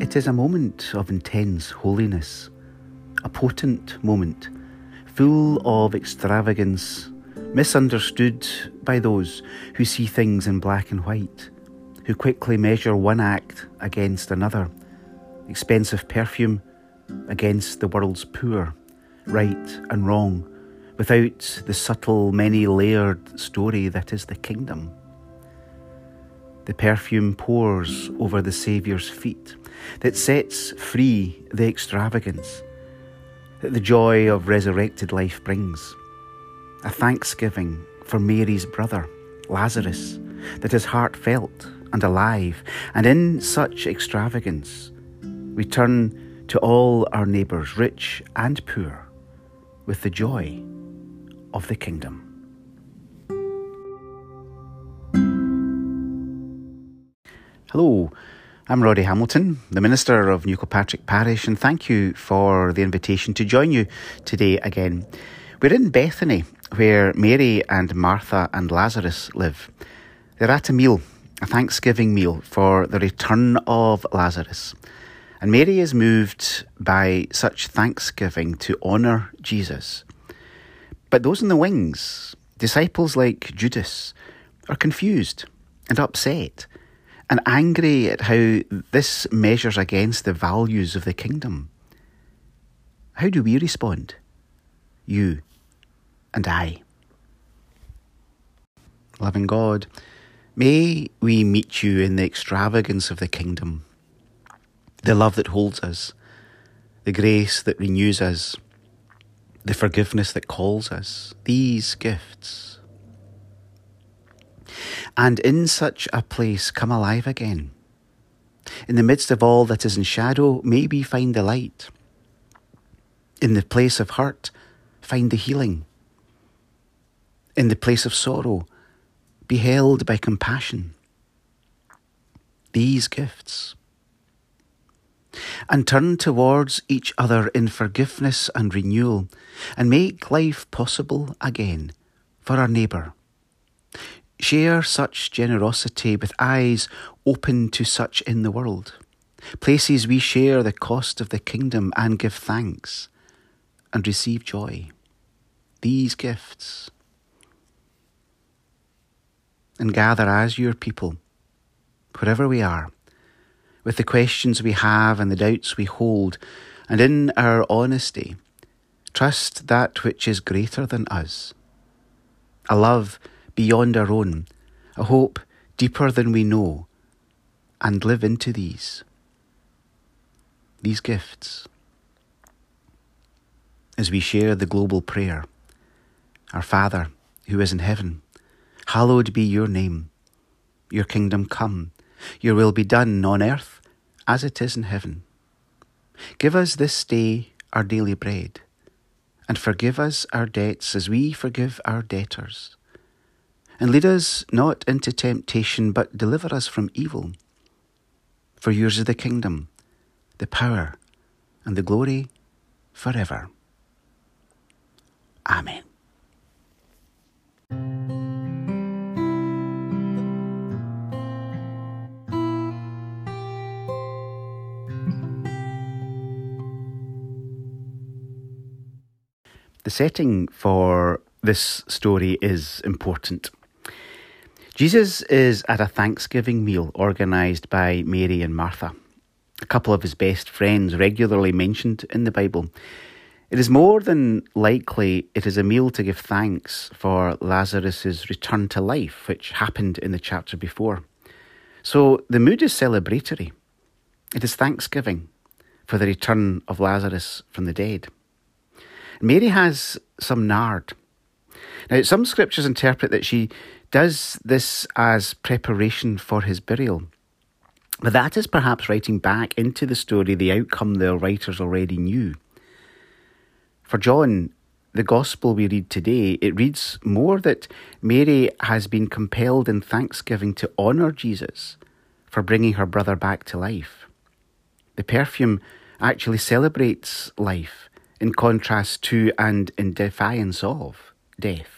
It is a moment of intense holiness, a potent moment, full of extravagance, misunderstood by those who see things in black and white, who quickly measure one act against another, expensive perfume against the world's poor, right and wrong, without the subtle, many layered story that is the kingdom. The perfume pours over the Saviour's feet that sets free the extravagance that the joy of resurrected life brings. A thanksgiving for Mary's brother, Lazarus, that is heartfelt and alive, and in such extravagance, we turn to all our neighbours, rich and poor, with the joy of the kingdom. Hello, I'm Roddy Hamilton, the Minister of New Kilpatrick Parish, and thank you for the invitation to join you today again. We're in Bethany, where Mary and Martha and Lazarus live. They're at a meal, a Thanksgiving meal for the return of Lazarus. And Mary is moved by such thanksgiving to honour Jesus. But those in the wings, disciples like Judas, are confused and upset and angry at how this measures against the values of the kingdom. How do we respond? You and I. Loving God, may we meet you in the extravagance of the kingdom, the love that holds us, the grace that renews us, the forgiveness that calls us, these gifts and in such a place come alive again. In the midst of all that is in shadow, maybe find the light. In the place of hurt, find the healing. In the place of sorrow, be held by compassion. These gifts. And turn towards each other in forgiveness and renewal, and make life possible again for our neighbour Share such generosity with eyes open to such in the world. Places we share the cost of the kingdom and give thanks and receive joy. These gifts. And gather as your people, wherever we are, with the questions we have and the doubts we hold, and in our honesty, trust that which is greater than us. A love beyond our own, a hope deeper than we know, and live into these, these gifts. As we share the global prayer, Our Father, who is in heaven, hallowed be your name. Your kingdom come, your will be done on earth as it is in heaven. Give us this day our daily bread, and forgive us our debts as we forgive our debtors and lead us not into temptation, but deliver us from evil. For yours is the kingdom, the power, and the glory forever. Amen. The setting for this story is important. Jesus is at a Thanksgiving meal organised by Mary and Martha, a couple of his best friends regularly mentioned in the Bible. It is more than likely it is a meal to give thanks for Lazarus's return to life, which happened in the chapter before. So the mood is celebratory. It is thanksgiving for the return of Lazarus from the dead. Mary has some nard. Now, some scriptures interpret that she does this as preparation for his burial. But that is perhaps writing back into the story the outcome the writers already knew. For John, the gospel we read today, it reads more that Mary has been compelled in thanksgiving to honour Jesus for bringing her brother back to life. The perfume actually celebrates life in contrast to and in defiance of death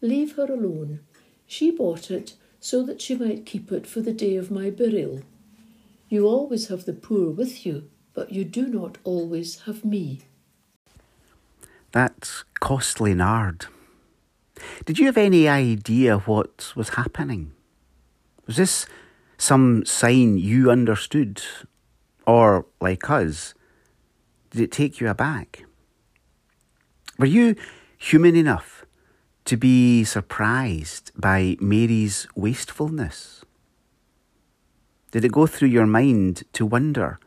Leave her alone. She bought it so that she might keep it for the day of my burial. You always have the poor with you, but you do not always have me. That's costly nard. Did you have any idea what was happening? Was this some sign you understood? Or, like us, did it take you aback? Were you human enough to be surprised by Mary's wastefulness? Did it go through your mind to wonder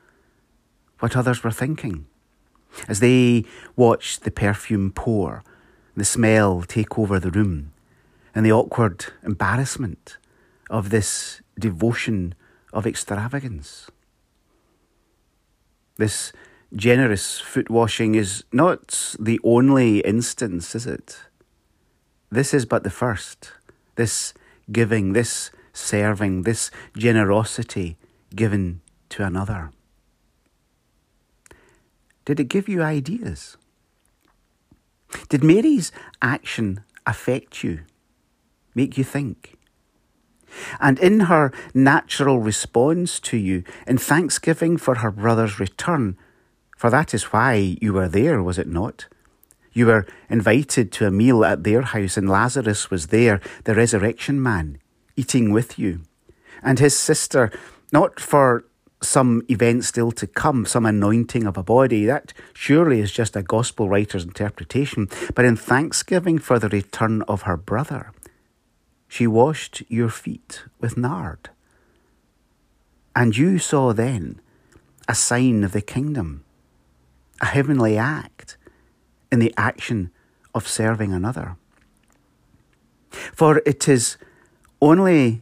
what others were thinking as they watched the perfume pour, the smell take over the room, and the awkward embarrassment of this devotion of extravagance? This generous foot washing is not the only instance, is it? This is but the first. This giving, this serving, this generosity given to another? Did it give you ideas? Did Mary's action affect you, make you think? And in her natural response to you, in thanksgiving for her brother's return, for that is why you were there, was it not? You were invited to a meal at their house, and Lazarus was there, the resurrection man eating with you. And his sister, not for some event still to come, some anointing of a body, that surely is just a gospel writer's interpretation, but in thanksgiving for the return of her brother, she washed your feet with nard. And you saw then a sign of the kingdom, a heavenly act in the action of serving another. For it is only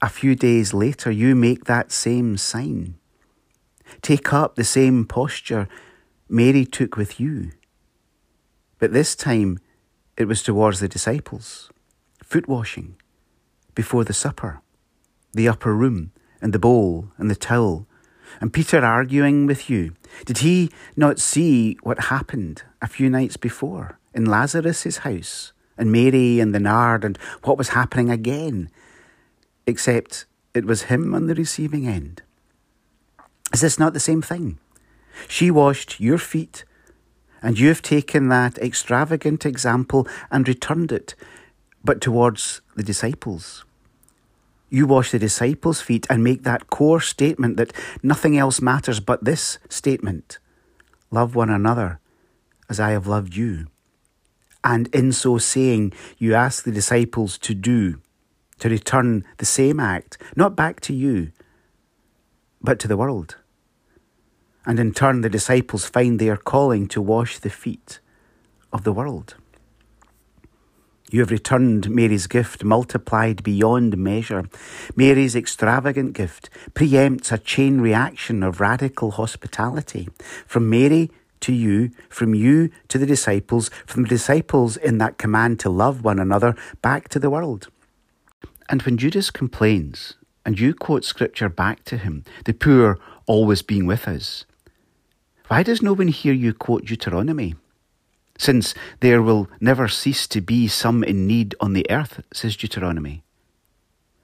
a few days later, you make that same sign. Take up the same posture Mary took with you. But this time it was towards the disciples, foot washing, before the supper, the upper room, and the bowl, and the towel, and Peter arguing with you. Did he not see what happened a few nights before in Lazarus's house? and Mary and the nard and what was happening again, except it was him on the receiving end. Is this not the same thing? She washed your feet, and you have taken that extravagant example and returned it, but towards the disciples. You wash the disciples' feet and make that core statement that nothing else matters but this statement love one another as I have loved you. And in so saying, you ask the disciples to do, to return the same act, not back to you, but to the world. And in turn, the disciples find their calling to wash the feet of the world. You have returned Mary's gift multiplied beyond measure. Mary's extravagant gift preempts a chain reaction of radical hospitality. From Mary to you, from you to the disciples, from the disciples in that command to love one another, back to the world. And when Judas complains, and you quote scripture back to him, the poor always being with us, why does no one hear you quote Deuteronomy? Since there will never cease to be some in need on the earth, says Deuteronomy.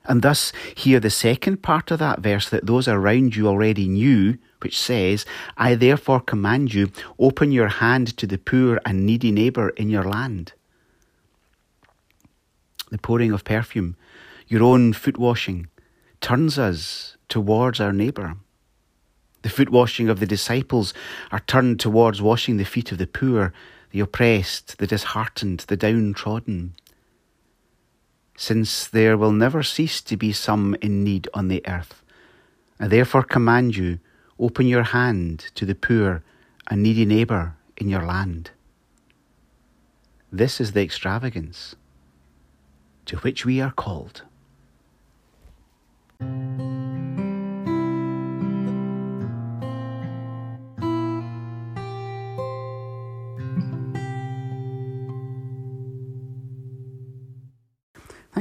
And thus hear the second part of that verse that those around you already knew, which says, I therefore command you, open your hand to the poor and needy neighbour in your land. The pouring of perfume, your own foot washing, turns us towards our neighbour. The foot washing of the disciples are turned towards washing the feet of the poor, the oppressed, the disheartened, the downtrodden. Since there will never cease to be some in need on the earth, I therefore command you, open your hand to the poor and needy neighbour in your land. This is the extravagance to which we are called.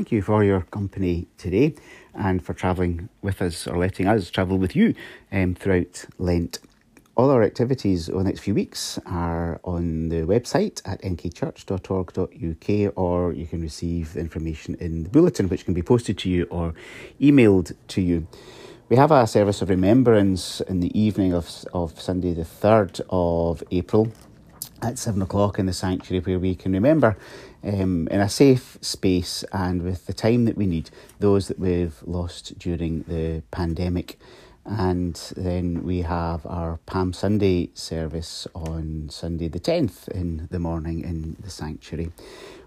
Thank you for your company today and for travelling with us or letting us travel with you um, throughout Lent. All our activities over the next few weeks are on the website at nkchurch.org.uk, or you can receive information in the bulletin, which can be posted to you or emailed to you. We have a service of remembrance in the evening of, of Sunday, the 3rd of April, at seven o'clock in the sanctuary, where we can remember um, in a safe space and with the time that we need those that we've lost during the pandemic. And then we have our Palm Sunday service on Sunday the 10th in the morning in the sanctuary.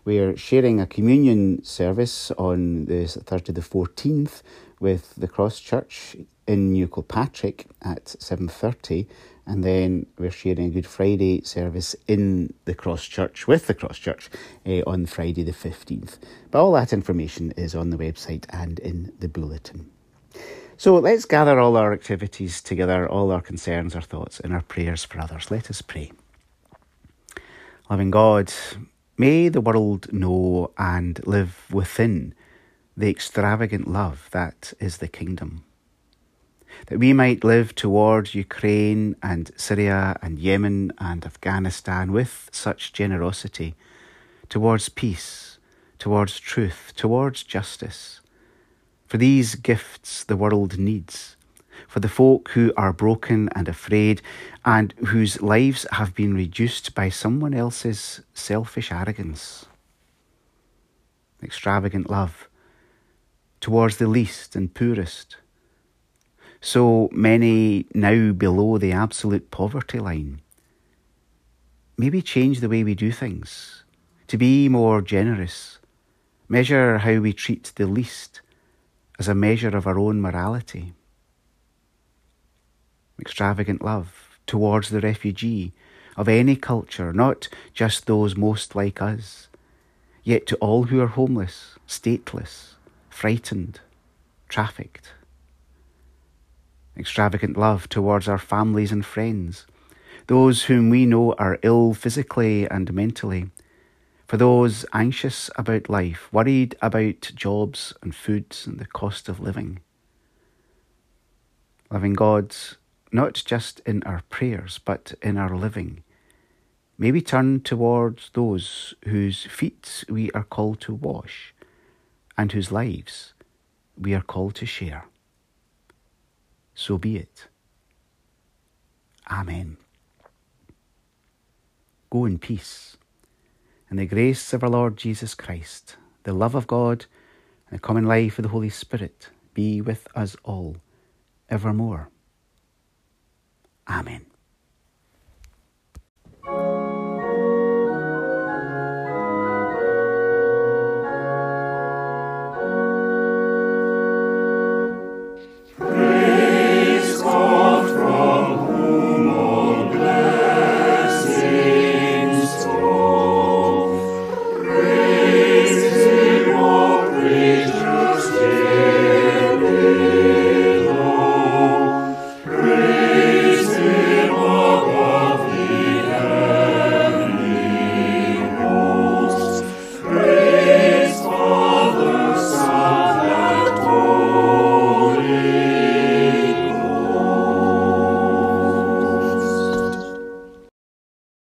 We're sharing a communion service on the 3rd to the 14th with the Cross Church in New Kilpatrick at 7.30 and then we're sharing a Good Friday service in the Cross Church with the Cross Church uh, on Friday the 15th. But all that information is on the website and in the bulletin. So let's gather all our activities together, all our concerns, our thoughts, and our prayers for others. Let us pray. Loving God, may the world know and live within the extravagant love that is the kingdom. That we might live towards Ukraine and Syria and Yemen and Afghanistan with such generosity, towards peace, towards truth, towards justice for these gifts the world needs, for the folk who are broken and afraid and whose lives have been reduced by someone else's selfish arrogance. Extravagant love towards the least and poorest. So many now below the absolute poverty line. Maybe change the way we do things, to be more generous, measure how we treat the least as a measure of our own morality. Extravagant love towards the refugee of any culture, not just those most like us, yet to all who are homeless, stateless, frightened, trafficked. Extravagant love towards our families and friends, those whom we know are ill physically and mentally for those anxious about life, worried about jobs and foods and the cost of living. Loving God, not just in our prayers, but in our living, may we turn towards those whose feet we are called to wash and whose lives we are called to share. So be it. Amen. Go in peace and the grace of our Lord Jesus Christ, the love of God, and the common life of the Holy Spirit be with us all evermore. Amen.